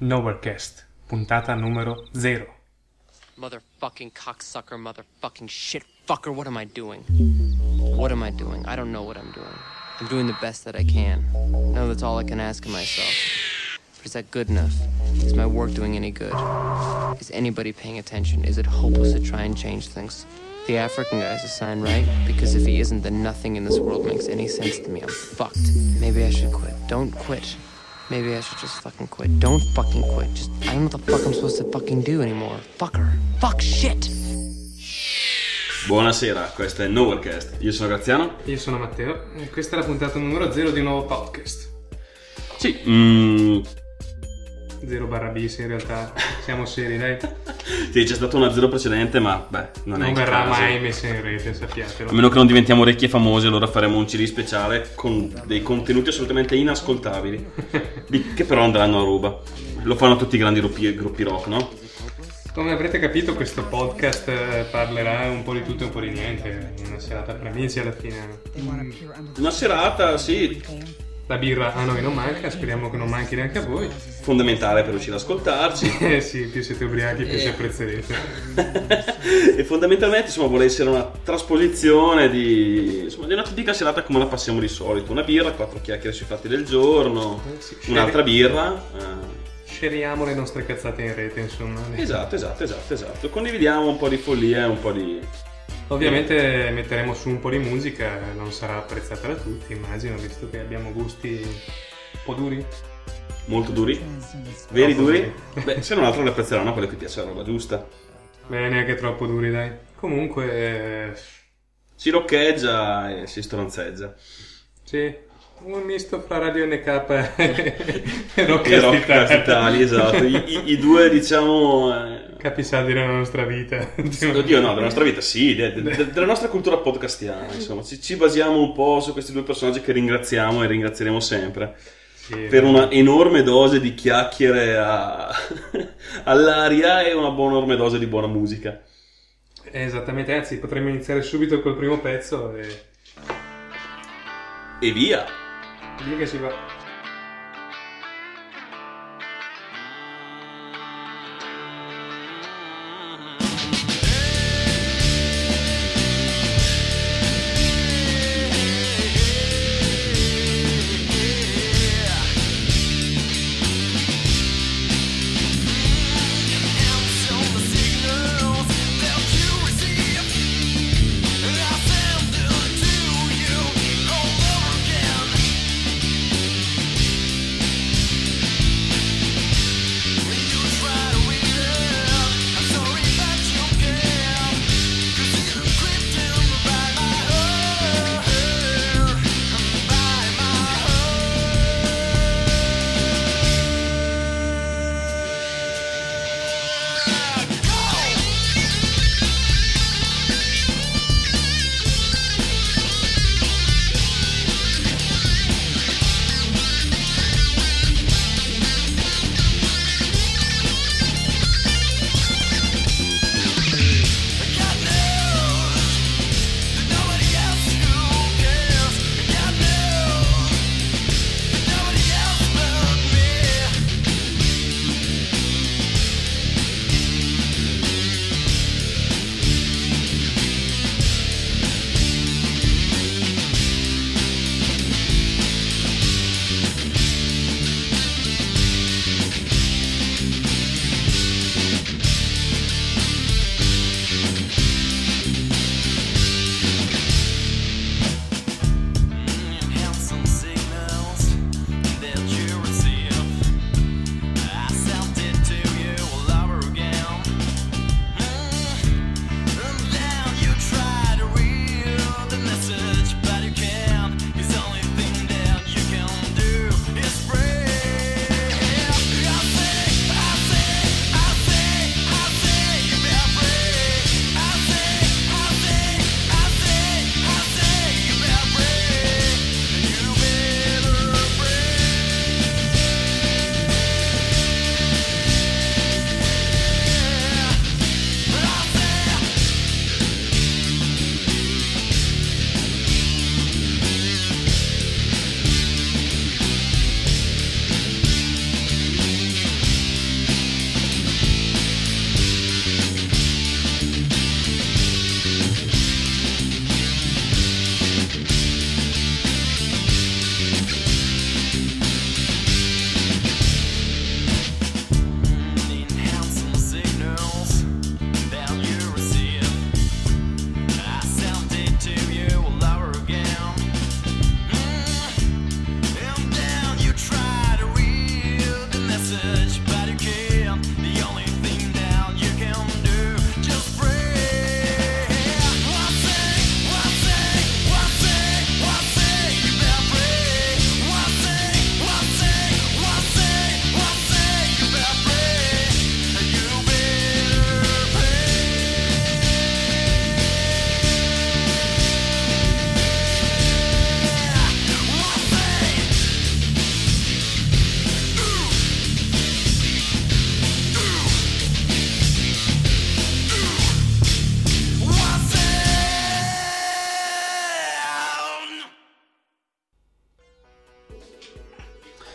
Nowherecast, puntata numero 0. Motherfucking cocksucker, motherfucking shit fucker, what am I doing? What am I doing? I don't know what I'm doing. I'm doing the best that I can. No, that's all I can ask of myself. But is that good enough? Is my work doing any good? Is anybody paying attention? Is it hopeless to try and change things? The African guy's a sign, right? Because if he isn't, then nothing in this world makes any sense to me. I'm fucked. Maybe I should quit. Don't quit. Maybe I should just fucking quit. Don't fucking quit. Just, I don't know what the fuck I'm supposed to fucking do anymore. Fucker. Fuck shit. Buonasera, questo è Nowherecast. Io sono Graziano. Io sono Matteo e questa è la puntata numero 0 di un nuovo podcast. Sì, mm, 0 barra bis in realtà, siamo seri dai. sì, c'è stato una zero precedente, ma beh, non, è Non il verrà caso. mai messa in rete, sappiatelo. A meno che non diventiamo orecchie famose, allora faremo un CD speciale con dei contenuti assolutamente inascoltabili, che però andranno a ruba. Lo fanno tutti i grandi gruppi, gruppi rock, no? Come avrete capito questo podcast eh, parlerà un po' di tutto e un po' di niente, una serata per amici alla fine. Una serata, sì, La birra a noi non manca, speriamo che non manchi neanche a voi. fondamentale per riuscire ad ascoltarci. Eh sì, più siete ubriachi più ci apprezzerete. e fondamentalmente insomma vuole essere una trasposizione di, insomma, di una tipica serata come la passiamo di solito una birra, quattro chiacchiere sui fatti del giorno Eh sì, un'altra birra eh, Scegliamo le nostre cazzate in rete, insomma. esatto esatto esatto esatto condividiamo un po' di follia e un po' di Ovviamente metteremo su un po' di musica, non sarà apprezzata da tutti, immagino, visto che abbiamo gusti un po' duri. molto duri. Veri Troppo duri? beh se non altro le apprezzeranno quelli che piace la roba giusta. Beh, neanche troppo duri, dai. Comunque, eh, si roccheggia e si stronzeggia. Sì, un misto fra Radio NK e e Rock rock Italia. Italia esatto. I, i- i due diciamo eh, Capisaldi della nostra vita. Oddio, no, della nostra vita, sì, de- de- della nostra cultura podcastiana, insomma, ci, ci basiamo un po' su questi due personaggi che ringraziamo e ringrazieremo sempre Sì, per una enorme dose di chiacchiere a- all'aria e una buona enorme dose di buona musica. Esattamente, anzi, potremmo iniziare subito col primo pezzo e E via! lì che si va.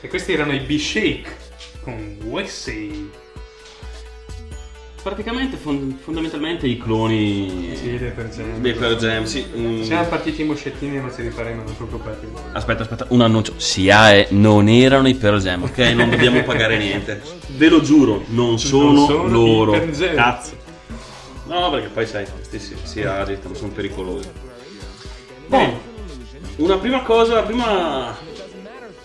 Questi erano i B-Shake con Wesley. Praticamente, fond- fondamentalmente, i cloni Sì, dei per Jam. dei Pearl Jam. Sì. mm. Siamo partiti i moscettini, ma ci rifaremo, non preoccupate. Aspetta, aspetta, un annuncio. SIAE non erano i Pearl Jam, ok? Non dobbiamo pagare niente. Ve lo giuro, non sono, sono i loro. Pearl Jam. Cazzo. No, perché poi sai, questi si, si agitano, sono pericolosi. Boh, una prima cosa, la prima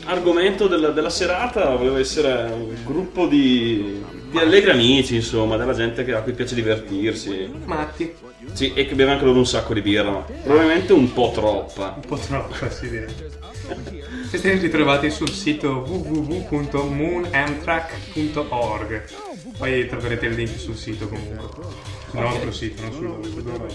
argomento della, della serata voleva essere un gruppo di, di allegri amici, insomma, della gente che- a cui piace divertirsi. Matti. Sì, e che beve anche loro un sacco di birra, ma probabilmente un po' troppa. Un po' troppo, si direi. Questi li ritrovate sul sito www.moonamtrack.org. Poi troverete il link sul sito comunque. Sul nostro sito, non sul loro.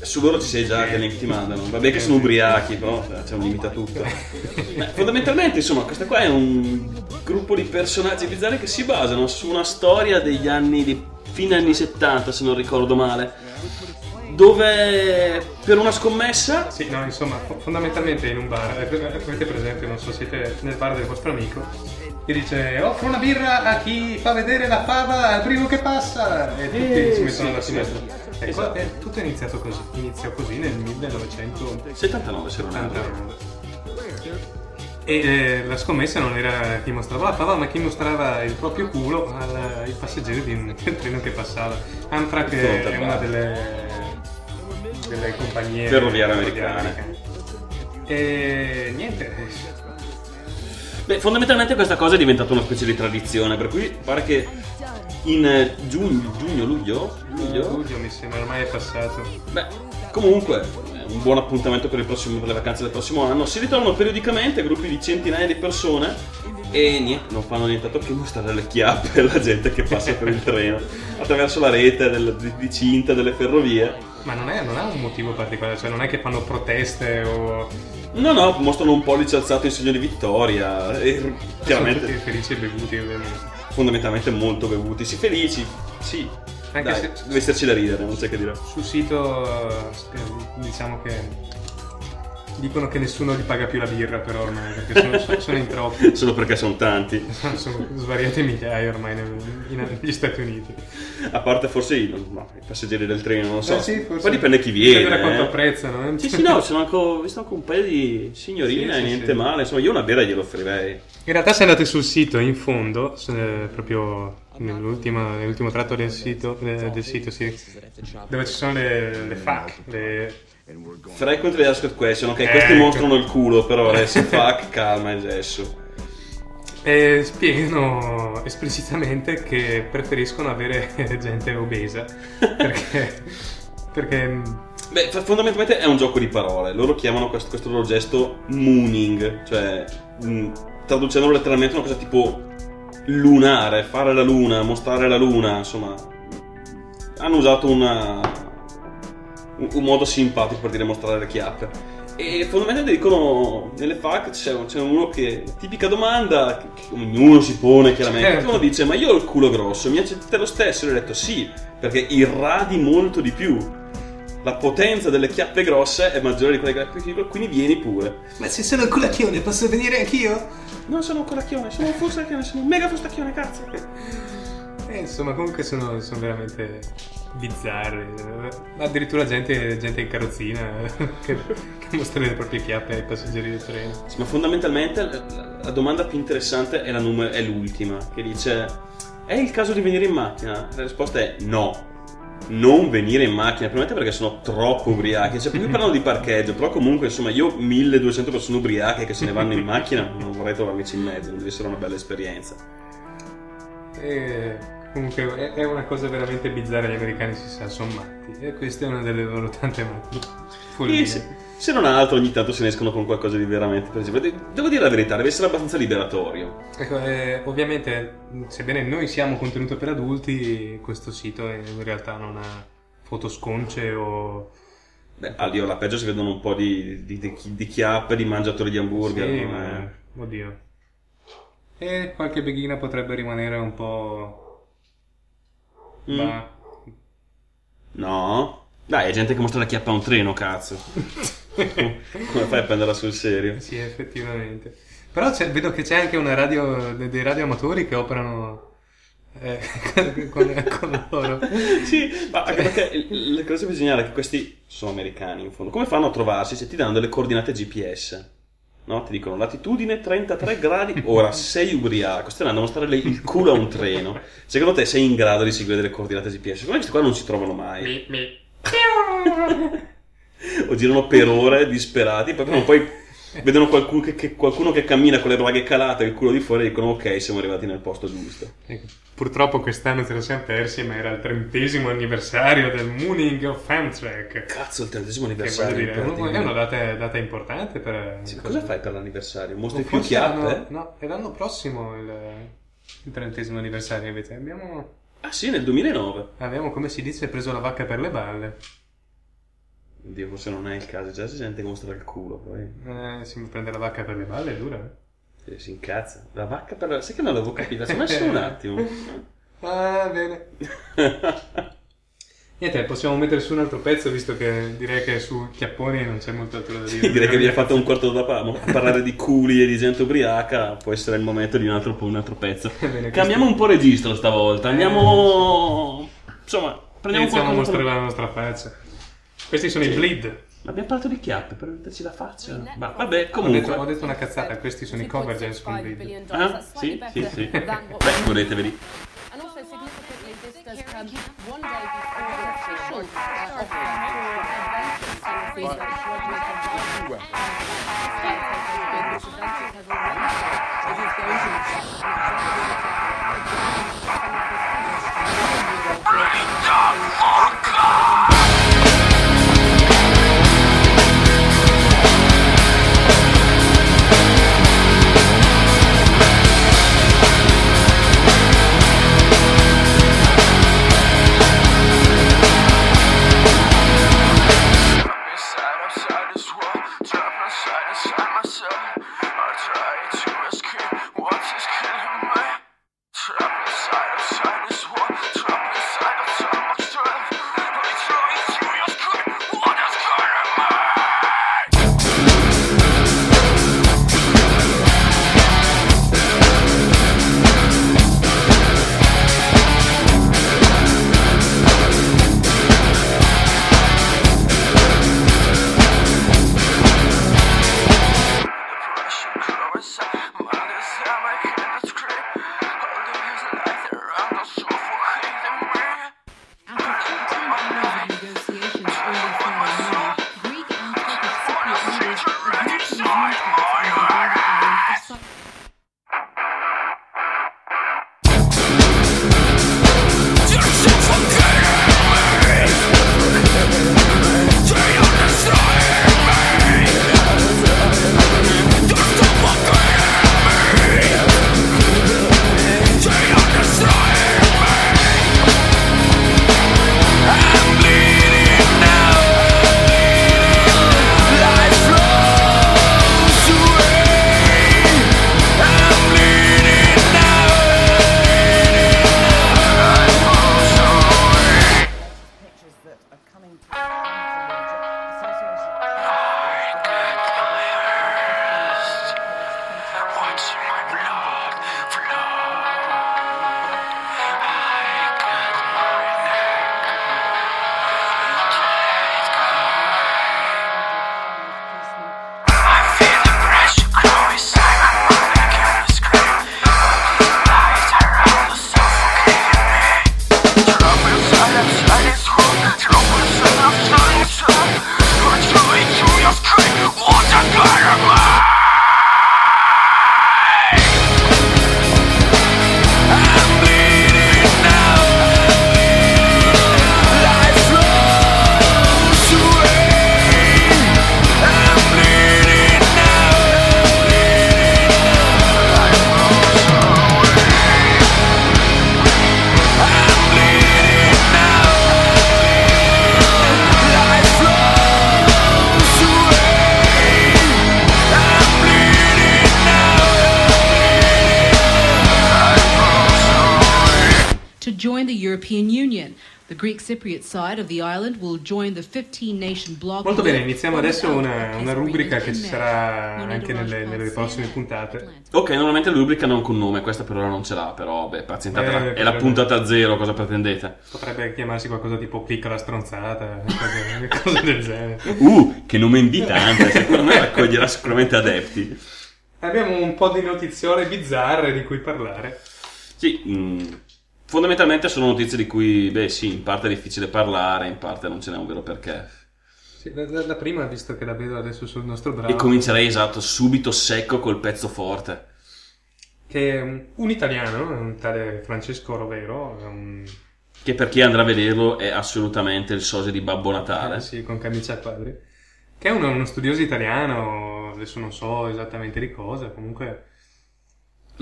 Su loro ci sei già che link ti mandano. Vabbè che sono ubriachi, però eh, c'è un limite a tutto. Beh, fondamentalmente, insomma, questo qua è un gruppo di personaggi bizzarri che si basano su una storia degli anni di fine anni 70, se non ricordo male. Dove per una scommessa Sì, no, insomma, fo- fondamentalmente in un bar, eh, avete presente, non so, siete nel bar del vostro amico, che dice offro una birra a chi fa vedere la fava al primo che passa e tutti Eh, si mettono sì, alla sì, finestra. sì. Ecco, Esatto. eh, tutto è iniziato così, iniziò così nel 1989. 79 se non erro. E eh, la scommessa non era chi mostrava la fava, ma chi mostrava il proprio culo al- ai passeggeri di un treno che passava. Amtrak è una delle, delle compagnie Ferroviarie americane. E niente, Beh, fondamentalmente questa cosa è diventata una specie di tradizione, per cui pare che in eh, giugno, giugno luglio, luglio luglio mi sembra, ormai è passato. Beh, comunque, un buon appuntamento per, il prossimo- per le vacanze del prossimo anno. Si ritrovano periodicamente gruppi di centinaia di persone e niente, non fanno nient'altro che mostrare le chiappe alla gente che passa per il treno attraverso la rete del- di, di cinta delle ferrovie. Ma non, è, non ha un motivo particolare, cioè non è che fanno proteste o... No, no, mostrano un pollice alzato in segno di vittoria e Sono chiaramente, tutti felici e bevuti ovviamente. fondamentalmente molto bevuti. Si felici, sì. Anche Dai, se- deve esserci da ridere, non c'è che dire. Sul sito eh, diciamo che dicono che nessuno gli paga più la birra però ormai, perché sono, sono- sono in troppi. Solo perché sono tanti. Sono svariate migliaia ormai negli Stati Uniti. A parte forse i, no, i passeggeri del treno, non so. Eh sì, forse- Poi dipende chi viene. Dipende da quanto eh. apprezzano. eh. Sì, sì, no, sono anche, ho visto anche un paio di signorine, Sì, sì, niente male. Insomma, io una birra glielo offrirei. In realtà se andate sul sito in fondo, proprio nell'ultimo tratto del sito, eh, del sito sì, dove ci sono le, le FAQ, le, Frequently asked question, ok, Ecco. questi mostrano il culo, però adesso fuck, calma e gesso. e spiegano esplicitamente che preferiscono avere gente obesa perché, perché Beh, fondamentalmente è un gioco di parole. Loro chiamano questo, questo loro gesto mooning, cioè mh, traducendolo letteralmente una cosa tipo lunare, fare la luna, mostrare la luna, insomma. Hanno usato una, un, un modo simpatico per dire mostrare le chiappe. E fondamentalmente dicono nelle FAQ c'è, c'è uno che tipica domanda che, che ognuno si pone chiaramente. Certo. Uno dice: Ma io ho il culo grosso, mi accettate lo stesso? E ho detto sì, perché irradi molto di più. La potenza delle chiappe grosse è maggiore di quelle chiappe piccole, quindi vieni pure. ma se sono il culacchione posso venire anch'io? Non sono un colacchione, sono un fustacchione, sono un mega fustacchione, cazzo. Eh, insomma comunque sono, sono veramente bizzarri addirittura gente, gente in carrozzina che, che mostra le proprie chiappe ai passeggeri del treno Sì, ma fondamentalmente la, la domanda più interessante è, la numer- è l'ultima, che dice: È il caso di venire in macchina? La risposta è no. Non venire in macchina, probabilmente perché sono troppo ubriachi. Cioè, qui parlano di parcheggio, però comunque, insomma, io 1200 persone ubriache che se ne vanno in macchina non vorrei trovarmici in mezzo, non deve essere una bella esperienza. E comunque è, una cosa veramente bizzarra, gli americani si sa, sono matti. E questa è una delle loro tante matti. follie. E se, se non altro, ogni tanto se ne escono con qualcosa di veramente. Per esempio, de- devo dire la verità, deve essere abbastanza liberatorio. Ecco, eh, ovviamente, sebbene noi siamo contenuto per adulti, questo sito in realtà non ha foto sconce o... Beh, al dio, alla peggio si vedono un po' di, di, di, di chiappe, di mangiatori di hamburger. Sì, è- Oddio. E qualche beghina potrebbe rimanere un po'... Mm. Ma... No. Dai, è gente che mostra la chiappa a un treno, cazzo. Come fai a prenderla sul serio? Sì, effettivamente. Però c'è- vedo che c'è anche una radio, de- dei radioamatori che operano eh, con, con loro. sì, ma anche perché la cosa più geniale è che questi sono americani in fondo. Come fanno a trovarsi se ti danno delle coordinate GPS? No? Ti dicono latitudine 33 gradi, ora sei ubriaco, stai andando a mostrare il culo a un treno. Secondo te sei in grado di seguire delle coordinate GPS? Secondo me questi qua non si trovano mai. o girano per ore disperati, poi prima o poi vedono qualcuno che, che- qualcuno che cammina con le braghe calate e il culo di fuori e dicono ok, siamo arrivati nel posto giusto. Ecco, Purtroppo quest'anno ce lo siamo persi, ma era il trentesimo anniversario del Mooning of Amtrak. Cazzo, il trentesimo anniversario. dire, è una data, data importante per... Sì, cosa fai per l'anniversario? Mostri più chiappe? No, è l'anno prossimo il, il trentesimo anniversario invece. Abbiamo, Ah sì, nel 2009. abbiamo, come si dice, preso la vacca per le balle. Oddio, forse non è il caso, già si sente che mostra il culo, poi Eh, si prende la vacca per le balle, è dura. eh. sì, si incazza. La vacca per la... Sai che non l'avevo capita, ci ho messo un attimo. Ah, bene. Niente, possiamo mettere su un altro pezzo, visto che direi che su Chiapponi non c'è molto altro da dire. Direi che vi ha fatto un quarto d'ora pa- a parlare di culi e di gente ubriaca, può essere il momento di un altro, un altro pezzo. Bene, Cambiamo un po' registro stavolta, andiamo... Insomma, prendiamo Iniziamo a qualcosa... mostrare la nostra faccia. Questi sono i Bleed. Abbiamo parlato di chiappe per metterci la faccia. Ma vabbè, Ho detto, ho comunque... detto una cazzata, questi sono i Convergence con Bleed. Ah, sì, sì, sì. Beh, voleteveli. And also significantly, this Molto bene, iniziamo adesso una, una rubrica che ci sarà anche nelle, nelle prossime puntate. Ok, normalmente la rubrica non con nome, questa per ora non ce l'ha, però beh, pazientatela. Eh, è la però- puntata zero, cosa pretendete? Potrebbe chiamarsi qualcosa tipo clicca la stronzata, cose, cose del genere. Uh, che nome invitante, secondo me raccoglierà sicuramente adepti. Abbiamo un po' di notiziole bizzarre di cui parlare. Sì, mh, fondamentalmente sono notizie di cui, beh sì, in parte è difficile parlare, in parte non ce n'è un vero perché. Sì, la, la- la prima, visto che la vedo adesso sul nostro browser, E comincerei esatto, subito secco col pezzo forte. che è un, un italiano, un tale Francesco Rovero, un, Che per chi andrà a vederlo è assolutamente il sosia di Babbo Natale. eh, sì, con camicia a quadri, che è uno, uno studioso italiano, adesso non so esattamente di cosa, comunque...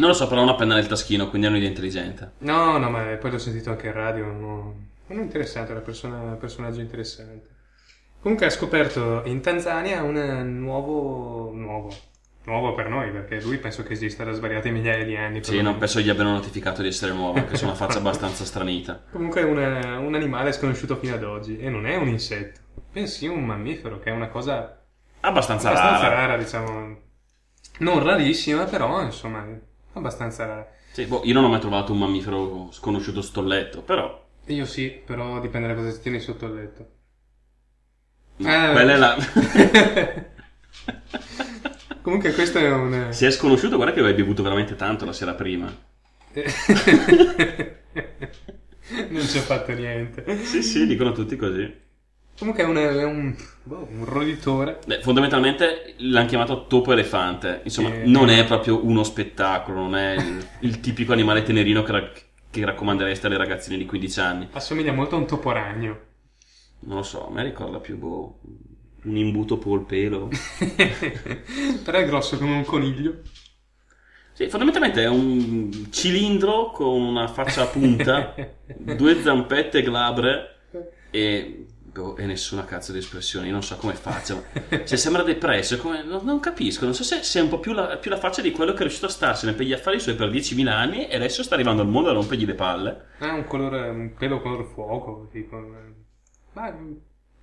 Non lo so, però ha una penna nel taschino, quindi è un'idea intelligente. No, no, ma poi l'ho sentito anche in radio, no, non è interessante, è una persona, un personaggio interessante. Comunque ha scoperto in Tanzania un nuovo, nuovo, nuovo per noi, perché lui penso che esista da svariate migliaia di anni. Sì, non penso gli abbiano notificato di essere nuovo, anche se ha una faccia abbastanza stranita. Comunque è una- un animale sconosciuto fino ad oggi e non è un insetto, bensì un mammifero, che è una cosa Abbastanza, abbastanza rara. rara, diciamo. Non rarissima, però insomma, abbastanza rara. Sì, boh, io non ho mai trovato un mammifero sconosciuto stolletto, però... Io sì, però dipende da cosa ti tieni sotto il letto. no, Eh. quella è la... Comunque questo è un... Se è sconosciuto, guarda che avevi bevuto veramente tanto la sera prima. non ci ho fatto niente. Sì, sì, dicono tutti così. Comunque è un, è un, boh, un roditore. Beh, fondamentalmente l'hanno chiamato topo elefante. Insomma, Sì. non è proprio uno spettacolo, non è il, il tipico animale tenerino che, ra- che raccomandereste alle ragazzine di 15 anni. Assomiglia molto a un toporagno. Non lo so, a me ricorda più boh, un imbuto polpelo. Però è grosso come un coniglio. Sì, fondamentalmente è un cilindro con una faccia a punta, due zampette glabre e, e nessuna cazzo di espressione. Io non so come faccia. Se sembra depresso, è come- non, non capisco. Non so se, se è un po' più la, più la faccia di quello che è riuscito a starsene per gli affari suoi per 10.000 anni e adesso sta arrivando al mondo a rompergli le palle. Ha un colore, un pelo color fuoco. Tipo, ma è un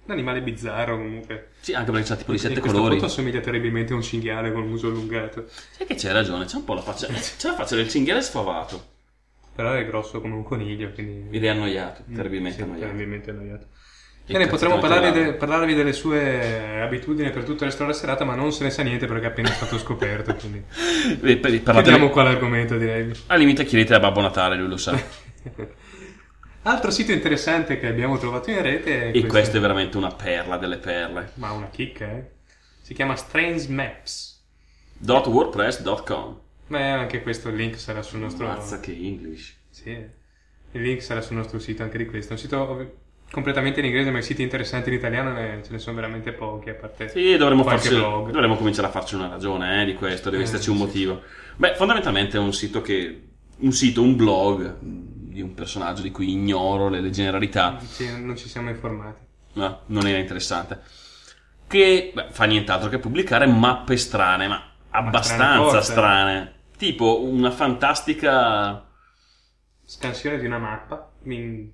animale bizzarro comunque. Sì, anche perché c'ha tipo di sette colori. foto assomiglia terribilmente a un cinghiale con il muso allungato. Sai che c'hai ragione, c'è un po' la faccia. C'è la faccia del cinghiale sfavato. Però è grosso come un coniglio, quindi... Ed è annoiato, terribilmente Sì, annoiato. terribilmente annoiato. Bene, potremmo de- parlarvi delle sue abitudini per tutto il resto della serata, ma non se ne sa niente perché è appena stato scoperto. Quindi Eh, per- chiudiamo qua l'argomento, direi. Al limite chiedete a Babbo Natale, lui lo sa. Altro sito interessante che abbiamo trovato in rete è E questa è veramente una perla delle perle. Ma una chicca, eh? Si chiama Strange Maps. .wordpress.com Ma anche questo il link sarà sul nostro... Mazza che English. Sì, il link sarà sul nostro sito anche di questo. È un sito completamente in inglese, ma i siti interessanti in italiano ne- ce ne sono veramente pochi, a parte Sì, dovremmo, farci- blog. dovremmo cominciare a farci una ragione eh, di questo, deve Eh, esserci un sì. motivo. Beh, fondamentalmente è un sito che... Un sito, un blog di un personaggio di cui ignoro le, le generalità, Sì, non ci siamo informati. ma non era interessante. Che beh, fa nient'altro che pubblicare mappe strane, ma abbastanza forse. strane. Tipo una fantastica Scansione di una mappa in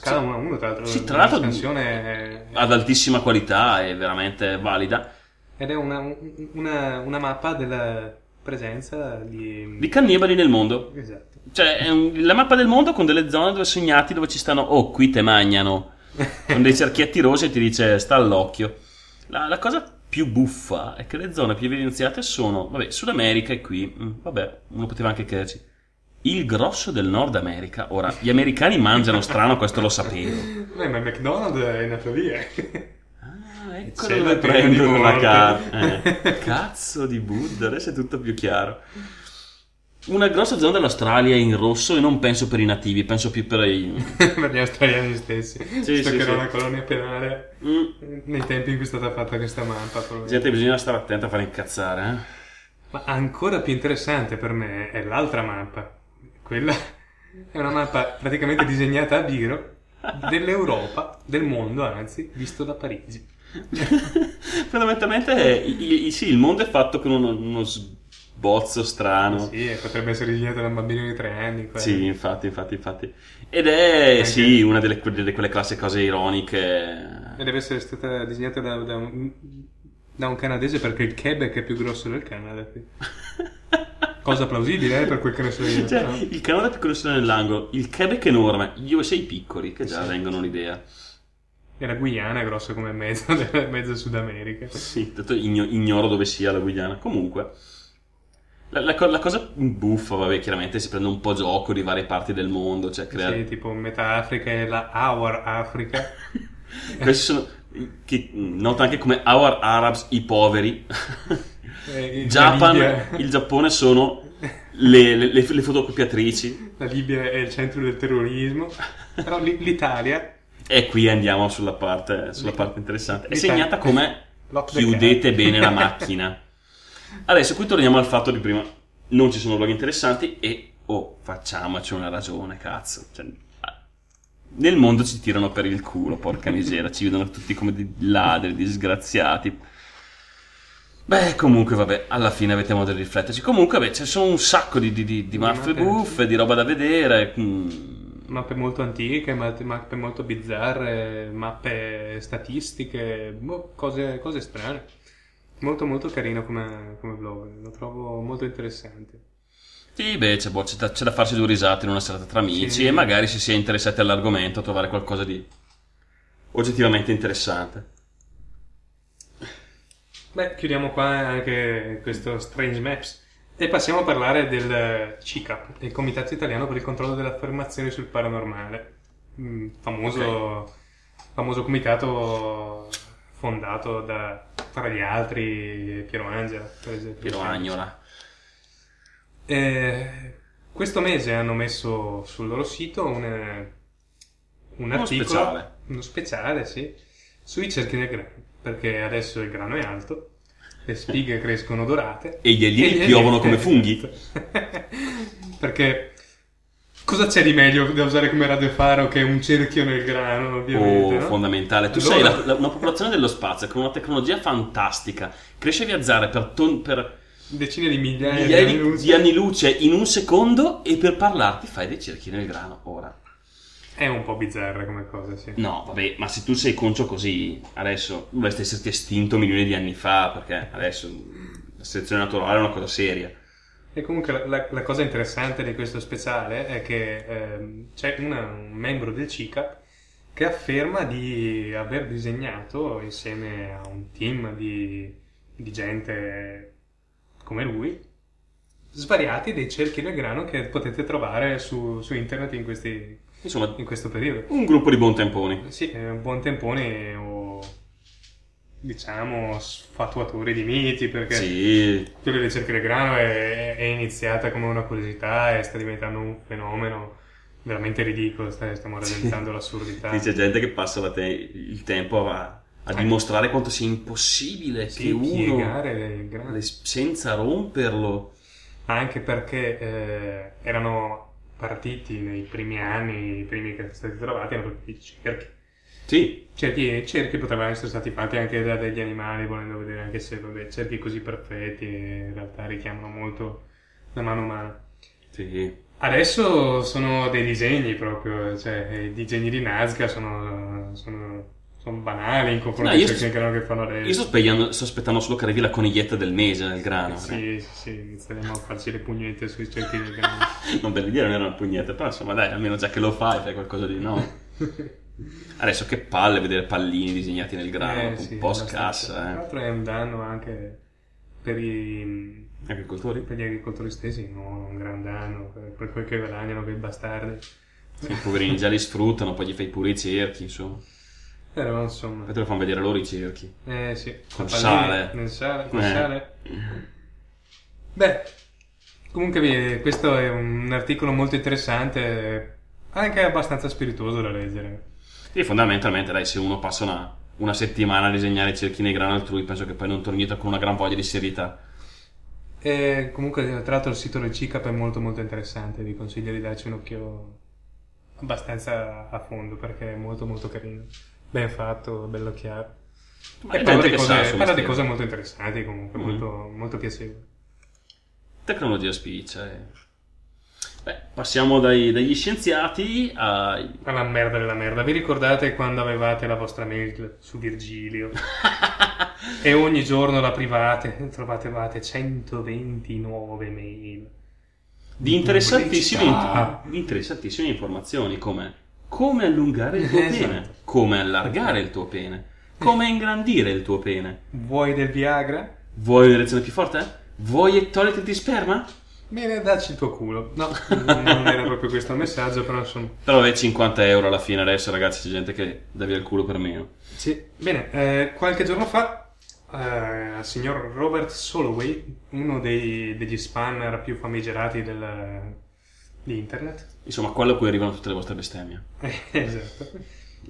scala 1 a 1, tra l'altro. Sì, tra l'altro- La scansione è- ad altissima qualità e veramente valida ed è una, una- una mappa della presenza di... di cannibali nel mondo. Esatto. Cioè, è un- la mappa del mondo con delle zone dove segnati dove ci stanno, oh, qui te magnano, con dei cerchietti rossi e ti dice sta all'occhio. La, la cosa più buffa è che le zone più evidenziate sono, vabbè, Sud America e qui, mm, vabbè, uno poteva anche crederci. Il grosso del Nord America. Ora, gli americani mangiano strano, questo lo sapevo. Beh, ma McDonald's è nato lì, eh. Ah, ecco C'è dove la pena di prendo la carne. Eh, cazzo di Buddha, adesso è tutto più chiaro. Una grossa zona dell'Australia in rosso e non penso per i nativi, penso più per i... per gli australiani stessi. Sì, Visto sì, che sì. era una colonia penale Mm. nei tempi in cui è stata fatta questa mappa. Gente, bisogna stare attento a fare incazzare, eh. Ma ancora più interessante per me è l'altra mappa. Quella è una mappa praticamente disegnata a biro dell'Europa, del mondo anzi, visto da Parigi. Fondamentalmente, i- i- sì, il mondo è fatto con uno, uno bozzo strano. Sì, potrebbe essere disegnato da un bambino di tre anni. quello. Sì, infatti, infatti, infatti. Ed è, Anche- sì, una delle, delle- quelle classiche cose ironiche. E deve essere stata disegnata da, da un, da un canadese perché il Quebec è più grosso del Canada. Cosa plausibile, eh, per quel che ne so io. Cioè, no? il Canada più grosso nell'angolo, il Quebec enorme, gli USA piccoli, che già Sì. vengono un'idea. E la Guyana è grossa come mezzo, mezzo Sud America. Sì, tanto igno- ignoro dove sia la Guyana. Comunque, la, la la cosa buffa, vabbè, chiaramente si prende un po' gioco di varie parti del mondo, cioè crea... Sì, tipo metà Africa e la Our Africa. Questi sono... che nota anche come Our Arabs, i poveri. E la Japan, il Giappone sono le, le- le- le fotocopiatrici. La Libia è il centro del terrorismo. Però l'Italia E qui andiamo sulla parte, sulla parte interessante. È segnata come chiudete bene la macchina. Adesso qui torniamo al fatto di prima. Non ci sono luoghi interessanti e, oh, facciamoci una ragione, cazzo. Cioè, ah, nel mondo ci tirano per il culo, porca misera. Ci vedono tutti come dei ladri, disgraziati. Beh, comunque, vabbè, alla fine avete modo di rifletterci. Comunque, beh, ci sono un sacco di, di, di, di mappe mappe. buffe, di roba da vedere. mm. mappe molto antiche, mappe, molto bizzarre, mappe statistiche, boh, cose, cose strane. Molto molto carino come, come blog, lo trovo molto interessante. Sì, beh, c'è, boh, c'è da, c'è da farsi due risate in una serata tra amici Sì. e magari se si è interessati all'argomento trovare qualcosa di oggettivamente interessante. Beh, chiudiamo qua anche questo Strange Maps e passiamo a parlare del CICAP, il Comitato Italiano per il Controllo delle Affermazioni sul Paranormale. Mm, famoso, famoso comitato fondato da, tra gli altri, Piero Angela, per esempio. Piero Agnola. Eh, questo mese hanno messo sul loro sito un, un Uno articolo, speciale. uno speciale, sì, sui cerchi del grano, perché adesso il grano è alto, le spighe crescono dorate E gli alieni gli piovono alieni- come funghi. perché cosa c'è di meglio da usare come radiofaro che un cerchio nel grano, ovviamente, Oh, no? fondamentale. Tu Allora- sei la- la- una popolazione dello spazio con una tecnologia fantastica. A viaggiare per, ton- per decine di migliaia, migliaia di di anni luce in un secondo e per parlarti fai dei cerchi nel grano. Ora. È un po' bizzarra come cosa, sì. No, vabbè, ma se tu sei concio così, adesso dovresti esserti estinto milioni di anni fa, perché adesso la selezione naturale è una cosa seria. E comunque la, la- la cosa interessante di questo speciale è che ehm, c'è una- un membro del CICAP che afferma di aver disegnato insieme a un team di, di gente come lui svariati dei cerchi del grano che potete trovare su, su internet in, questi, Insomma, in questo periodo. un gruppo di buontemponi. Sì, è un buon tempone o diciamo sfatuatori di miti perché Sì, quella cerchi del grano è, è iniziata come una curiosità e sta diventando un fenomeno veramente ridicolo, stiamo rallentando l'assurdità. Sì, c'è gente che passa te- il tempo a, a dimostrare quanto sia impossibile Sì, che uno il grano. le- senza romperlo. Anche perché eh, erano partiti nei primi anni, i primi che sono stati trovati, erano partiti cerchi. Sì, Cerchi, cerchi potrebbero essere stati fatti anche da degli animali, volendo vedere anche se vabbè, cerchi così perfetti in realtà richiamano molto la mano umana. sì. Adesso sono dei disegni proprio, cioè i disegni di Nazca sono, sono, sono banali in confronto No, ai sto- grano che fanno adesso. Io sto, aspettando solo che arrivi la coniglietta del mese nel grano. Sì, sì, sì, inizieremo a farci le pugnette sui cerchi del grano. Non per dire non era una pugnetta, però insomma dai, almeno già che lo fai, fai qualcosa di no. Adesso che palle vedere pallini disegnati nel grano, Eh, un sì, po' abbastanza. Tra scassa, eh. l'altro è un danno anche per, i, Agricoltori? per gli agricoltori stessi, no? un gran danno, per, per quel che guadagnano quei bastardi. Sì, i poverini già li sfruttano, poi gli fai pure i cerchi, insomma. Però insomma, Poi te lo fanno vedere loro i cerchi. eh sì, pallini sale. Nel sale, col Eh. sale. Beh, comunque vi- questo è un articolo molto interessante, anche abbastanza spiritoso da leggere. Sì, fondamentalmente, dai, se uno passa una, una settimana a disegnare i cerchi nei grano altrui, penso che poi non torni indietro con una gran voglia di serietà. E comunque, tra l'altro, il sito del CICAP è molto molto interessante, vi consiglio di darci un occhio abbastanza a fondo perché è molto molto carino, ben fatto, bello chiaro. Ma E parla, di cose, parla di cose molto interessanti comunque, Mhm. molto, molto piacevoli. Tecnologia spiccia. eh. Beh, passiamo dai- dagli scienziati ai... Alla merda della merda. Vi ricordate quando avevate la vostra mail su Virgilio? e ogni giorno la private, 120 nuove mail. di interessantissime, di interessantissime informazioni come come allungare il tuo Esatto. pene, come allargare il tuo pene, come ingrandire il tuo pene. Vuoi del Viagra? Vuoi un'erezione più forte? Vuoi toglierti di sperma? Bene, dacci il tuo culo. No, non era proprio questo il messaggio, però insomma. Però vabbè, 50 euro alla fine adesso, ragazzi, c'è gente che dà via il culo per meno. Sì. Bene, eh, qualche giorno fa eh, il signor Robert Soloway, uno dei- degli spanner più famigerati del, di internet, Insomma, quello a cui arrivano tutte le vostre bestemmie. Eh, esatto.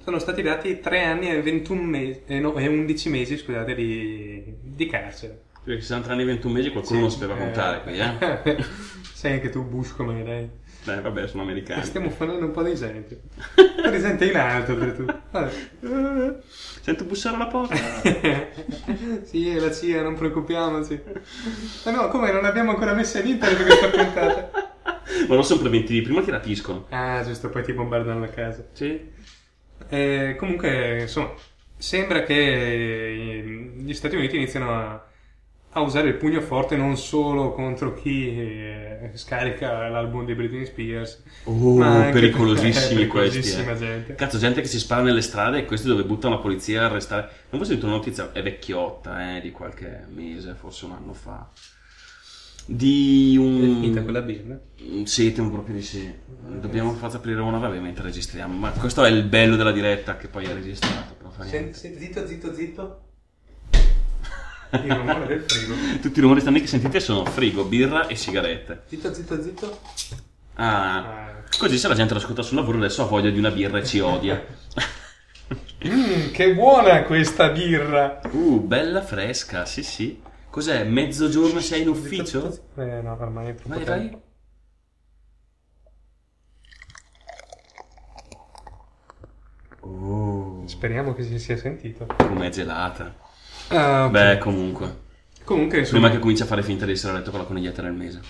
Sono stati dati 3 anni e 21 mesi, eh, no, e 11 mesi, scusate, di, di carcere. Perché 60 anni e 21 mesi qualcuno non sapeva contare qui, eh? Sei anche tu Bush come dai. Beh, vabbè, sono americani. Stiamo facendo un po' di gente. Un po' di gente in alto per tu. Vabbè. Sento bussare alla porta. sì, è la CIA, non preoccupiamoci. Ma no, come non l'abbiamo ancora messa in internet questa puntata? Ma non sono preventivi, prima ti rapiscono. Ah, giusto, poi ti bombardano la casa. Sì. Eh, comunque, insomma, sembra che eh, gli Stati Uniti iniziano a, a usare il pugno forte non solo contro chi eh, scarica l'album di Britney Spears, Oh, ma pericolosissimi per- questi. eh. gente. Cazzo, gente che si spara nelle strade e questi dove buttano la polizia a arrestare. Non ho sentito una notizia, è vecchiotta, eh, di qualche mese, forse un anno fa. Di È un. finita quella birra? Mm, Sì, temo proprio di sì. Dobbiamo farci aprire una vabbè mentre registriamo. Ma questo è il bello della diretta che poi è registrato. Però fa niente. zitto, zitto, zitto. Il rumore del frigo. Tutti i rumori strani che sentite sono frigo, birra e sigarette. Zitto, zitto, zitto. Ah, Ah. così se la gente lo ascolta sul lavoro adesso ha voglia di una birra e ci odia. Mmm, che buona questa birra! Uh, bella fresca, sì sì. Cos'è? Mezzogiorno sei in ufficio? Eh, no, ormai è troppo Vai, tempo. vai. Oh, Speriamo che si sia sentito. com'è gelata. Ah, ok. Beh, comunque. Comunque, Prima insomma, che cominci a fare finta di essere a letto con la coniglietta nel mese.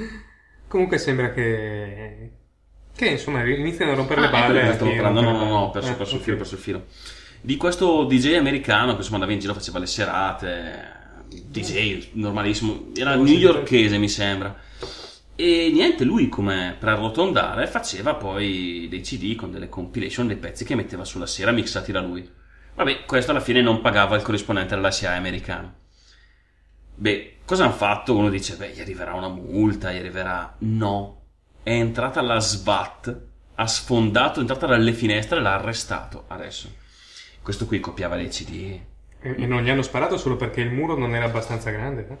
comunque sembra che... Che insomma iniziano a rompere le Ah, ecco balle. di a chi parlando. No, rompe no, le no, ho balle. perso, Eh, perso il ok. filo, perso il filo. Di questo DJ americano che insomma andava in giro, faceva le serate. DJ normalissimo. Era newyorkese, mi sembra. E niente, lui come per arrotondare faceva poi dei CD con delle compilation dei pezzi che metteva sulla sera mixati da lui. Vabbè, questo alla fine non pagava il corrispondente della SIA americano. Beh, cosa hanno fatto? Uno dice, beh, gli arriverà una multa, gli arriverà... No. È entrata la SWAT, ha sfondato, è entrata dalle finestre e l'ha arrestato. Adesso. Questo qui copiava dei CD. E, e non gli hanno sparato solo perché il muro non era abbastanza grande. eh?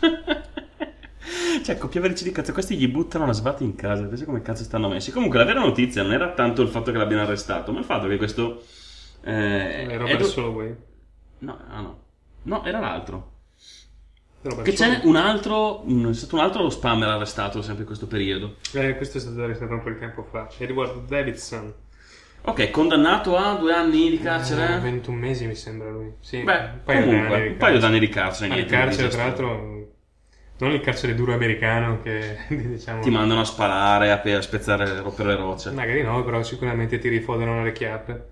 cioè, copiava dei CD, cazzo, questi gli buttano la SWAT in casa, invece come cazzo stanno messi. Comunque, la vera notizia non era tanto il fatto che l'abbiano arrestato, ma il fatto che questo... Eh, Eh, Robert Edward- Soloway. No, no, no. No, era l'altro. Robert Che c'è Soloway. un altro, mm, è stato un altro spammer arrestato sempre in questo periodo. Eh, questo è stato arrestato un po' di tempo fa. Edward Davidson. Ok, condannato a due anni di Eh, carcere. 21 mesi mi sembra lui. Sì, Beh, un paio di comunque, anni un paio d'anni di carcere. Di niente di carcere, tra l'altro, non il carcere duro americano che diciamo. Ti mandano a sparare, a spezzare, a rompere le rocce. Magari no, però sicuramente ti rifodano le chiappe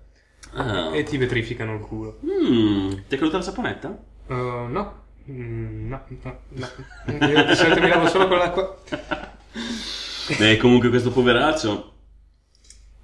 Ah. e ti vetrificano il culo. Mm, ti è caduta la saponetta? Uh, no. Mm, no, no, no. Io di solito mi lavo solo con l'acqua. Beh, comunque questo poveraccio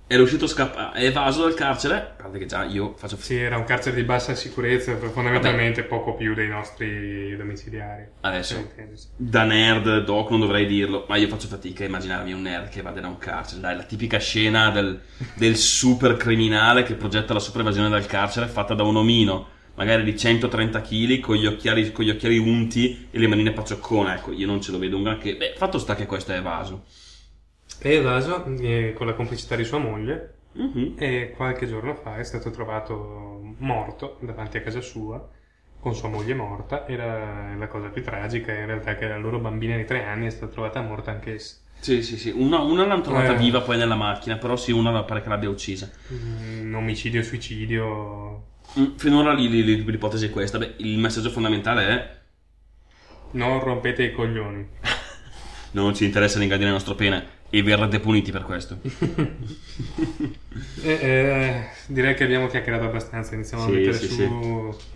è riuscito a scappare, è evaso dal carcere. A parte che già io faccio Sì, era un carcere di bassa sicurezza, fondamentalmente poco più dei nostri domiciliari. Adesso. Da nerd, doc, non dovrei dirlo, ma io faccio fatica a immaginarmi un nerd che vada da un carcere. Dai, la tipica scena del, del super criminale che progetta la sopravvasione dal carcere fatta da un omino, magari di 130 kg, con gli occhiali, con gli occhiali unti e le manine paccioccone. Ecco, io non ce lo vedo un granché. Beh, fatto sta che questo è evaso. È evaso eh, con la complicità di sua moglie Mhm. e qualche giorno fa è stato trovato morto davanti a casa sua con sua moglie morta e la, la cosa più tragica in realtà è che la loro bambina di tre anni è stata trovata morta anch'essa. Sì, sì, sì. Una, una l'hanno trovata Eh. viva poi nella macchina, però sì, una pare che l'abbia uccisa. Mm, omicidio suicidio Mm, Finora lì- lì- lì- l'ipotesi è questa. Beh, il messaggio fondamentale è Non rompete i coglioni. Non ci interessa l'ingadire il nostro pene e verrete puniti per questo. Eh, eh, direi che abbiamo chiacchierato abbastanza. Iniziamo Sì, a mettere sì, su sì.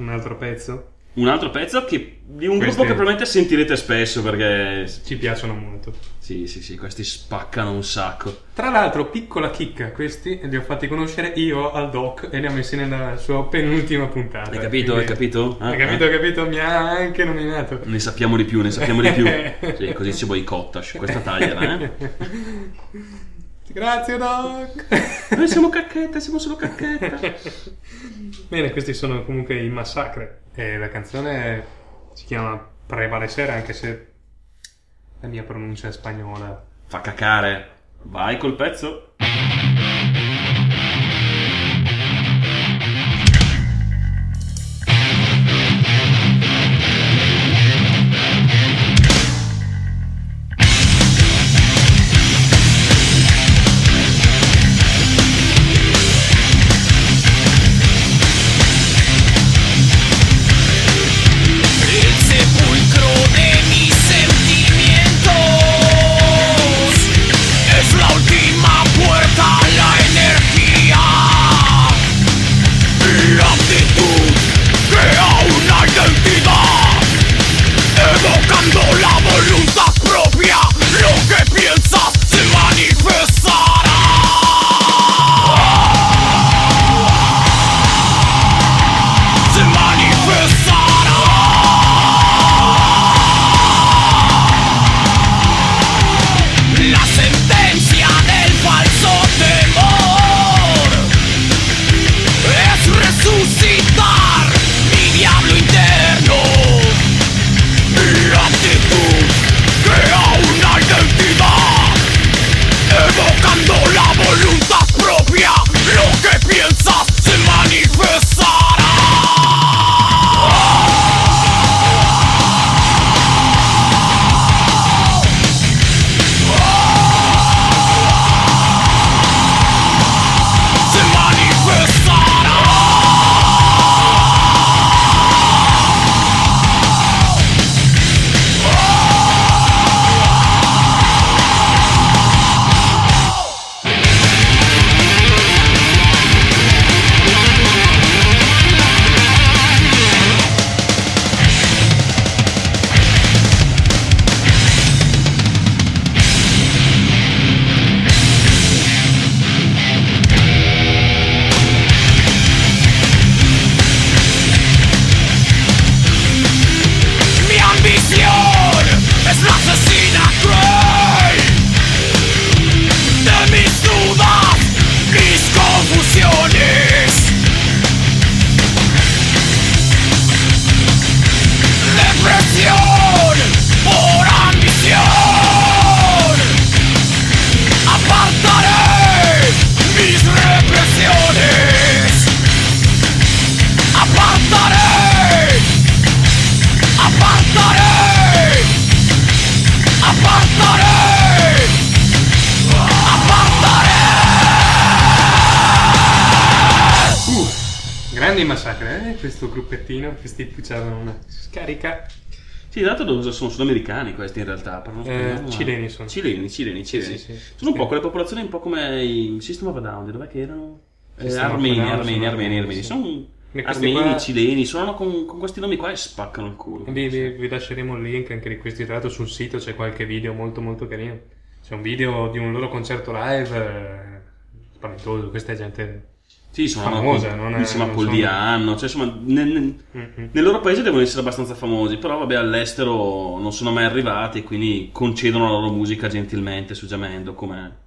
un altro pezzo. Un altro pezzo che, di un Questi- gruppo che probabilmente sentirete spesso perché... Ci piacciono molto. Sì, sì, sì, questi spaccano un sacco. Tra l'altro, piccola chicca, questi li ho fatti conoscere io al doc e li ho messi nella sua penultima puntata. Hai capito? Quindi- Hai capito? Ah, Hai capito? ah. Hai capito? Mi ha anche nominato. Ne sappiamo di più, ne sappiamo di più. Sì, così ci boicotta. Questa tagliala, eh? Grazie, doc. Noi siamo cacchetta, siamo solo cacchetta. Bene, questi sono comunque i Massacre. E la canzone si chiama Prevalecer, anche se la mia pronuncia è spagnola. Fa cacare. Vai col pezzo. Questo gruppettino, questi pucciavano una scarica. Sì, dato dove sono sudamericani questi in realtà. parlano Eh, spagnolo, ma- cileni sono. Cileni, cileni, cileni. Sì, sì. Sono un po' quelle popolazioni un po' come i System of Down, dov'è che erano? Eh, armeni, armeni, armeni, armeni. sì. Sono armeni, qua- cileni, suonano con, con questi nomi qua e spaccano il culo. Vi, vi- vi lasceremo il link anche di questi. Tra l'altro sul sito c'è qualche video molto molto carino. C'è un video di un loro concerto live eh, spaventoso. Questa è gente Sì, sono famosa, non è- insieme a Paul sono- cioè insomma nel, nel- Mm-mm. nel loro paese devono essere abbastanza famosi, però vabbè all'estero non sono mai arrivati, quindi concedono la loro musica gentilmente su Jamendo come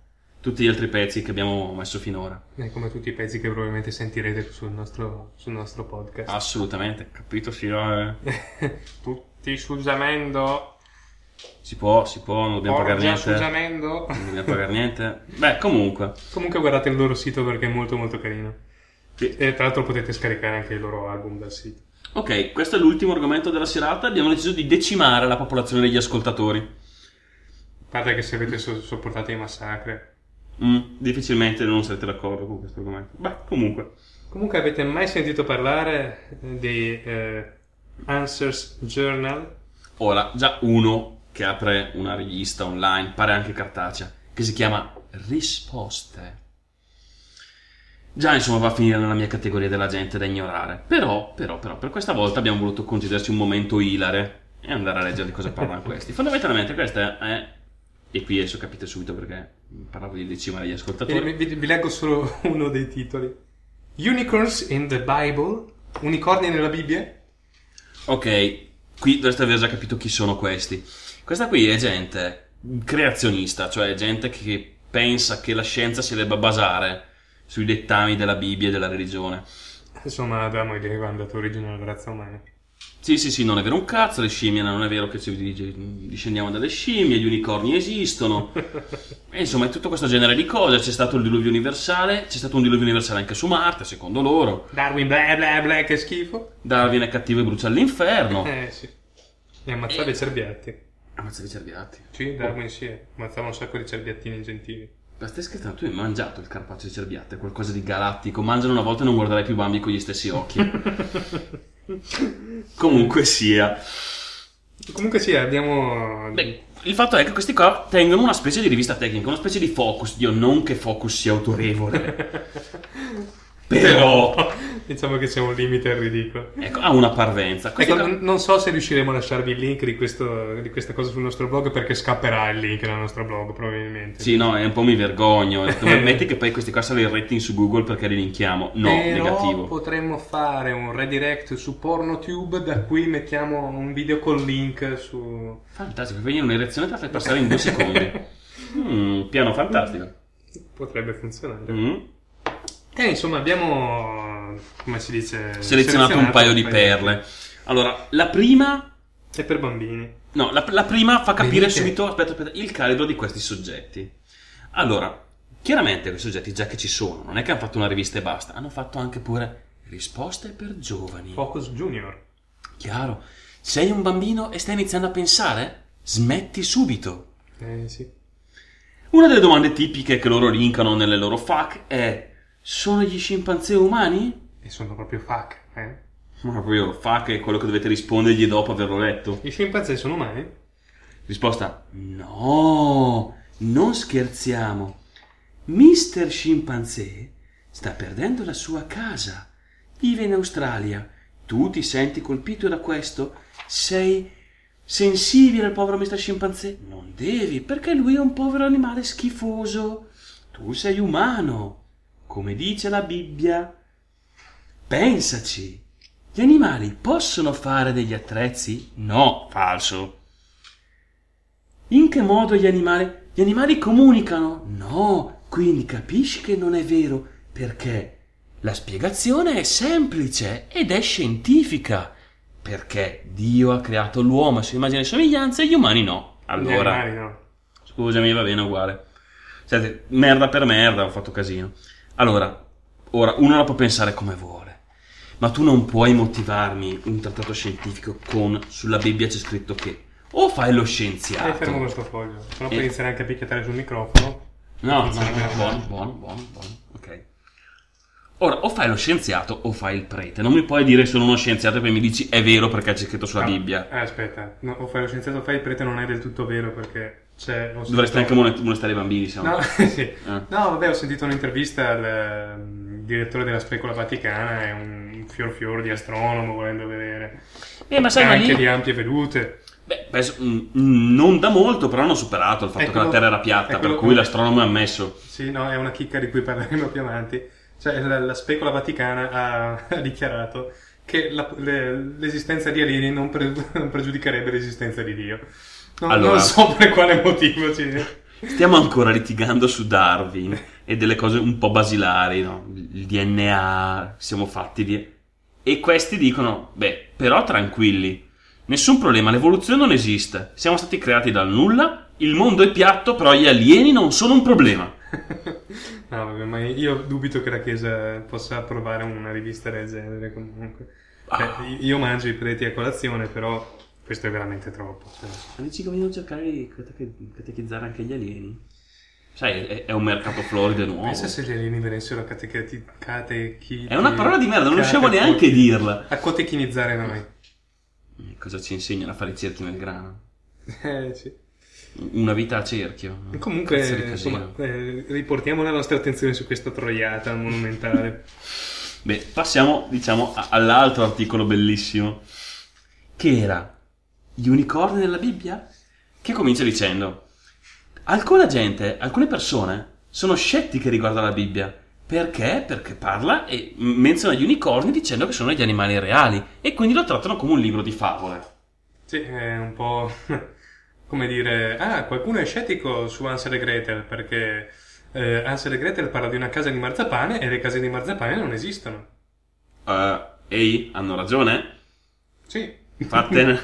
tutti gli altri pezzi che abbiamo messo finora. Eh, come tutti i pezzi che probabilmente sentirete sul nostro, sul nostro podcast. Assolutamente, capito signore? Tutti sul Zamendo. Si può, si può, non dobbiamo pagare Porgia sul niente. Zamendo. Non dobbiamo pagare niente. Beh, comunque. Comunque guardate il loro sito perché è molto molto carino. Sì. E tra l'altro potete scaricare anche il loro album dal sito. Ok, questo è l'ultimo argomento della serata. Abbiamo deciso di decimare la popolazione degli ascoltatori. A parte che se avete so- sopportato i massacri. Mm, difficilmente non sarete d'accordo con questo argomento. Beh, comunque. Comunque avete mai sentito parlare eh, di eh, Answers Journal? Ora, già uno che apre una rivista online, pare anche cartacea, che si chiama Risposte. Già, insomma, va a finire nella mia categoria della gente da ignorare. Però, però, però, per questa volta abbiamo voluto concederci un momento ilare e andare a leggere di cosa parlano questi. Fondamentalmente questa è... E qui adesso capite subito perché parlavo di decima Vi, ascoltatori. vi- vi leggo solo uno dei titoli. Unicorns in the Bible. Unicorni nella Bibbia? Ok, qui dovreste aver già capito chi sono questi. Questa qui è gente creazionista, cioè gente che pensa che la scienza si debba basare sui dettami della Bibbia e della religione. Insomma, Adamo ed Eva hanno dato origine alla razza umana. Sì, sì, sì, non è vero un cazzo, le scimmie non è vero che ci discendiamo dalle scimmie, gli unicorni esistono. E insomma, è tutto questo genere di cose. C'è stato il diluvio universale, c'è stato un diluvio universale anche su Marte, secondo loro. Darwin bla bla bla, che schifo. Darwin è cattivo e brucia all'inferno. Eh sì. E ammazzava i cerbiatti. Ammazzavi i cerbiatti. Sì, Darwin sì, ammazzava un sacco di cerbiattini gentili. Ma stai scherzando? Tu hai mangiato il carpaccio di cerbiatte, qualcosa di galattico. Mangiano una volta e non guarderai più Bambi con gli stessi occhi. Comunque sia. Comunque sì, abbiamo... Beh, il fatto è che questi qua tengono una specie di rivista tecnica, una specie di focus. Dio, non che focus sia autorevole. Però Diciamo che c'è un limite al ridicolo. ecco, ha una parvenza. Ecco, n- non so se riusciremo a lasciarvi il link di, questo, di questa cosa sul nostro blog perché scapperà il link dal nostro blog probabilmente. Sì, no, è un po' mi vergogno. Metti che poi questi qua sono il rating su Google perché li linkiamo. No, Però negativo. potremmo fare un redirect su PornoTube da cui mettiamo un video col link su... Fantastico, vieni un'erezione te la fai passare in due secondi. Mm, piano fantastico. Potrebbe funzionare. Mm. E insomma abbiamo, come si dice... Selezionato un paio di perle. Allora, la prima È per bambini. No, la, la prima fa capire Venite. subito aspetta, aspetta, il calibro di questi soggetti. Allora, chiaramente questi soggetti già che ci sono, non è che hanno fatto una rivista e basta, hanno fatto anche pure risposte per giovani. Focus Junior. Chiaro. Sei un bambino e stai iniziando a pensare? Smetti subito. Eh sì. Una delle domande tipiche che loro linkano nelle loro FAQ è: sono gli scimpanzé umani? E sono proprio fuck, eh? Ma proprio FAQ è quello che dovete rispondergli dopo averlo letto. Gli scimpanzé sono umani? Risposta: No, non scherziamo. Mister Scimpanzé sta perdendo la sua casa. Vive in Australia. Tu ti senti colpito da questo? Sei sensibile al povero Mister Scimpanzé? Non devi, perché lui è un povero animale schifoso. Tu sei umano, come dice la Bibbia. Pensaci. Gli animali possono fare degli attrezzi? No, falso. In che modo gli animali... Gli animali comunicano? No, quindi capisci che non è vero, perché la spiegazione è semplice ed è scientifica. Perché Dio ha creato l'uomo a sua immagine e somiglianza e gli umani no. Gli Allora, animali no. scusami, va bene uguale. Senti, merda per merda, ho fatto casino. Allora, ora, uno la può pensare come vuole, ma tu non puoi motivarmi un trattato scientifico con sulla Bibbia c'è scritto che o fai lo scienziato. fermo questo foglio. Se no Eh. puoi iniziare anche a picchiare sul microfono. No, no, no, bene. buono, buono, buono, buono, ok. Ora, o fai lo scienziato o fai il prete. Non mi puoi dire sono uno scienziato e poi mi dici è vero perché c'è scritto sulla Bibbia. Eh, aspetta. No, o fai lo scienziato o fai il prete non è del tutto vero perché c'è... ho Dovresti anche molestare i bambini, se no. No, sì. Ah. no, vabbè, ho sentito un'intervista al ehm, direttore della Specola Vaticana, è un fior fior di astronomo, volendo vedere. Eh, ma sai, ma anche lì... di ampie vedute. Beh, penso- mm, mm, non da molto, però hanno superato il fatto È che la Terra era piatta, è per cui l'astronomo è ammesso. Sì, no, è una chicca di cui parleremo più avanti. Cioè, la, la Specola Vaticana ha, ha dichiarato che la- le- l'esistenza di alieni non, pre- non pregiudicherebbe l'esistenza di Dio. Non, Allora- non so per quale motivo. Ci... Stiamo ancora litigando su Darwin e delle cose un po' basilari, no? Il DNA, siamo fatti di... E questi dicono, beh, però tranquilli, nessun problema, l'evoluzione non esiste, siamo stati creati dal nulla, il mondo è piatto, però gli alieni non sono un problema. No, vabbè, ma io dubito che la Chiesa possa approvare una rivista del genere comunque. Cioè, Ah. io mangio i preti a colazione, però questo è veramente troppo. cioè. Ma dici che vogliono cercare di cate- catechizzare anche gli alieni? Sai, è, è un mercato florido nuovo. Pensa se gli alieni venissero a catecheti... catechi... È una parola di merda, non riusciamo neanche a dirla. A cotechinizzare noi. Cosa ci insegna a fare i cerchi nel grano? Eh, sì. Una vita a cerchio. Comunque, insomma, eh, riportiamo la nostra attenzione su questa troiata monumentale. Beh, passiamo, diciamo, all'altro articolo bellissimo. Che era Gli unicorni nella Bibbia? Che comincia dicendo Alcuna gente, alcune persone sono scettiche riguardo alla Bibbia. Perché? Perché parla e menziona gli unicorni dicendo che sono degli animali reali e quindi lo trattano come un libro di favole. Sì, è un po' come dire, ah, qualcuno è scettico su Hansel e Gretel perché eh, Hansel e Gretel parla di una casa di marzapane e le case di marzapane non esistono. Eh, ehi, hanno ragione? Sì. Fattene.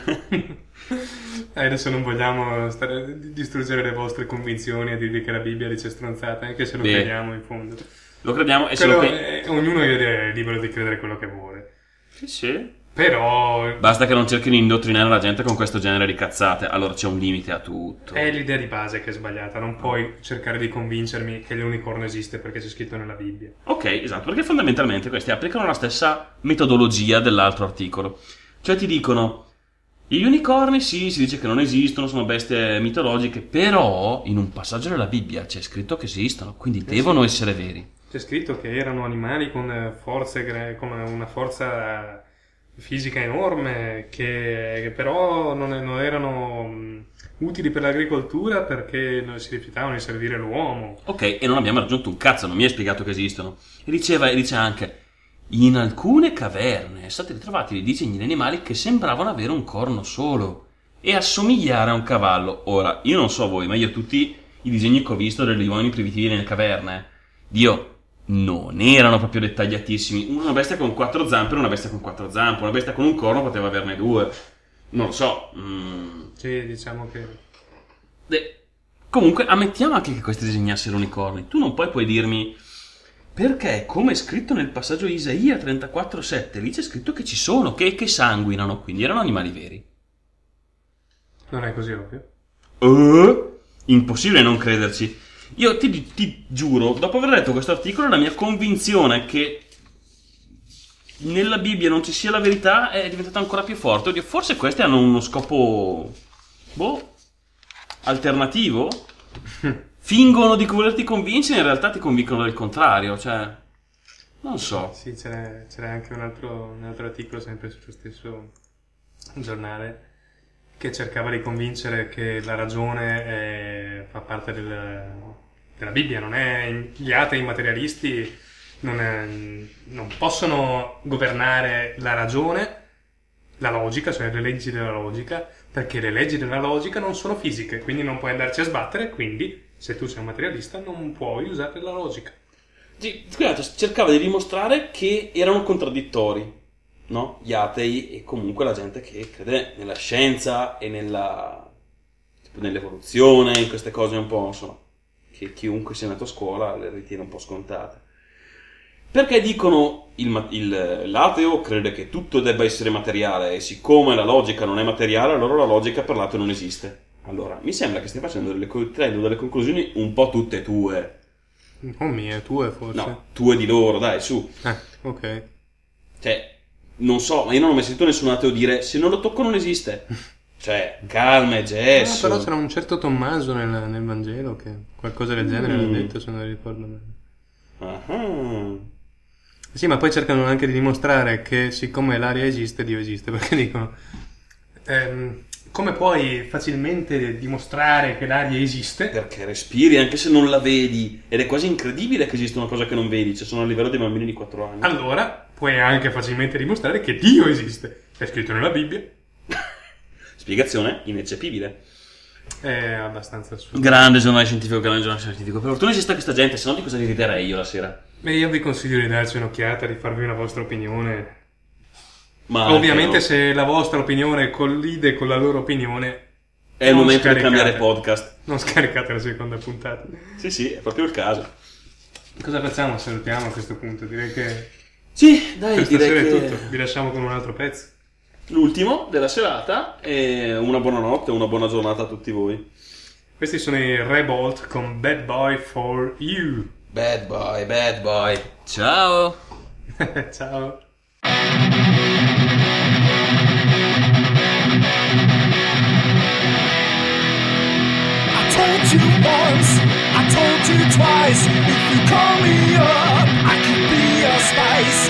Eh, adesso non vogliamo stare, distruggere le vostre convinzioni e dirvi che la Bibbia dice stronzate, anche se lo Beh. crediamo in fondo. Lo crediamo e se lo eh, ognuno è libero di credere quello che vuole. Sì, sì. Però Basta che non cerchino di indottrinare la gente con questo genere di cazzate, allora c'è un limite a tutto. è l'idea di base che è sbagliata, non puoi cercare di convincermi che l'unicorno esiste perché c'è scritto nella Bibbia. Ok, esatto, perché fondamentalmente questi applicano la stessa metodologia dell'altro articolo. Cioè ti dicono, gli unicorni sì, si dice che non esistono, sono bestie mitologiche, però in un passaggio della Bibbia c'è scritto che esistono, quindi devono essere veri. C'è scritto che erano animali con eh, forze, con una forza fisica enorme, che, che però non, non erano mh, utili per l'agricoltura perché non si rifiutavano di servire l'uomo. Ok, e non abbiamo raggiunto un cazzo, non mi hai spiegato che esistono. E diceva, e dice anche, in alcune caverne sono stati ritrovati dei disegni di animali che sembravano avere un corno solo e assomigliare a un cavallo. Ora, io non so voi, ma io tutti i disegni che ho visto degli uomini primitivi nelle caverne, Dio, non erano proprio dettagliatissimi. Una bestia con quattro zampe era una bestia con quattro zampe, una bestia con un corno poteva averne due. Non lo so. mm. Sì, diciamo che... Beh, comunque, ammettiamo anche che questi disegnassero unicorni. Tu non poi puoi dirmi perché, come è scritto nel passaggio di Isaia 34,7, lì c'è scritto che ci sono, che, che sanguinano, quindi erano animali veri. Non è così ovvio. Eh? Impossibile non crederci. Io ti, ti giuro, dopo aver letto questo articolo, la mia convinzione che nella Bibbia non ci sia la verità è diventata ancora più forte. Oddio, forse questi hanno uno scopo. boh. alternativo? Fingono di volerti convincere, in realtà ti convincono del contrario. Cioè. Non so. Sì, c'era, c'era anche un altro, un altro articolo sempre sullo stesso giornale che cercava di convincere che la ragione è- fa parte del- della Bibbia, non è, gli atei materialisti non, è- non possono governare la ragione, la logica, cioè le leggi della logica, perché le leggi della logica non sono fisiche, quindi non puoi andarci a sbattere, quindi se tu sei un materialista non puoi usare la logica. Scusate, cercava di dimostrare che erano contraddittori, no? Gli atei e comunque la gente che crede nella scienza e nella tipo nell'evoluzione, in queste cose un po', insomma, che chiunque sia andato a scuola le ritiene un po' scontate. Perché dicono il, il- l'ateo crede che tutto debba essere materiale e siccome la logica non è materiale, allora la logica per l'ateo non esiste. Allora, mi sembra che stai facendo delle, traendo delle conclusioni un po' tutte tue. Non mie, tue forse. No, tue di loro, dai, su. Ah, ok. Cioè, non so, ma io non ho mai sentito nessun ateo dire se non lo tocco non esiste. Cioè, calma e Ah, gesso. però c'era un certo Tommaso nel, nel Vangelo che qualcosa del genere Mm. l'ha detto, se non ricordo bene. Ah. Sì, ma poi cercano anche di dimostrare che siccome l'aria esiste, Dio esiste, perché dicono... ehm, come puoi facilmente dimostrare che l'aria esiste? Perché respiri anche se non la vedi. Ed è quasi incredibile che esista una cosa che non vedi. Cioè, sono a livello dei bambini di 4 anni. Allora puoi anche facilmente dimostrare che Dio esiste. È scritto nella Bibbia. Spiegazione ineccepibile. È abbastanza assurdo. Grande giornale scientifico, grande giornale scientifico. Per fortuna esiste questa gente, se no di cosa riderei io la sera? E io vi consiglio di darci un'occhiata, di farvi una vostra opinione. Ma Ovviamente se la vostra opinione collide con la loro opinione, È il momento di cambiare podcast. non scaricate la seconda puntata. Sì, sì, è proprio il caso. Cosa facciamo? Salutiamo a questo punto. Direi che Sì, dai, per direi è che... tutto. Vi lasciamo con un altro pezzo. L'ultimo della serata e una buona notte, una buona giornata a tutti voi. Questi sono i Rebolt con Bad Boy for You. Bad boy, bad boy. Ciao. Ciao. told you once, I told you twice. If you call me up, I can be your spice.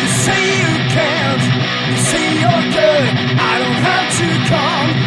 You say you can't, you say you're good. I don't have to come.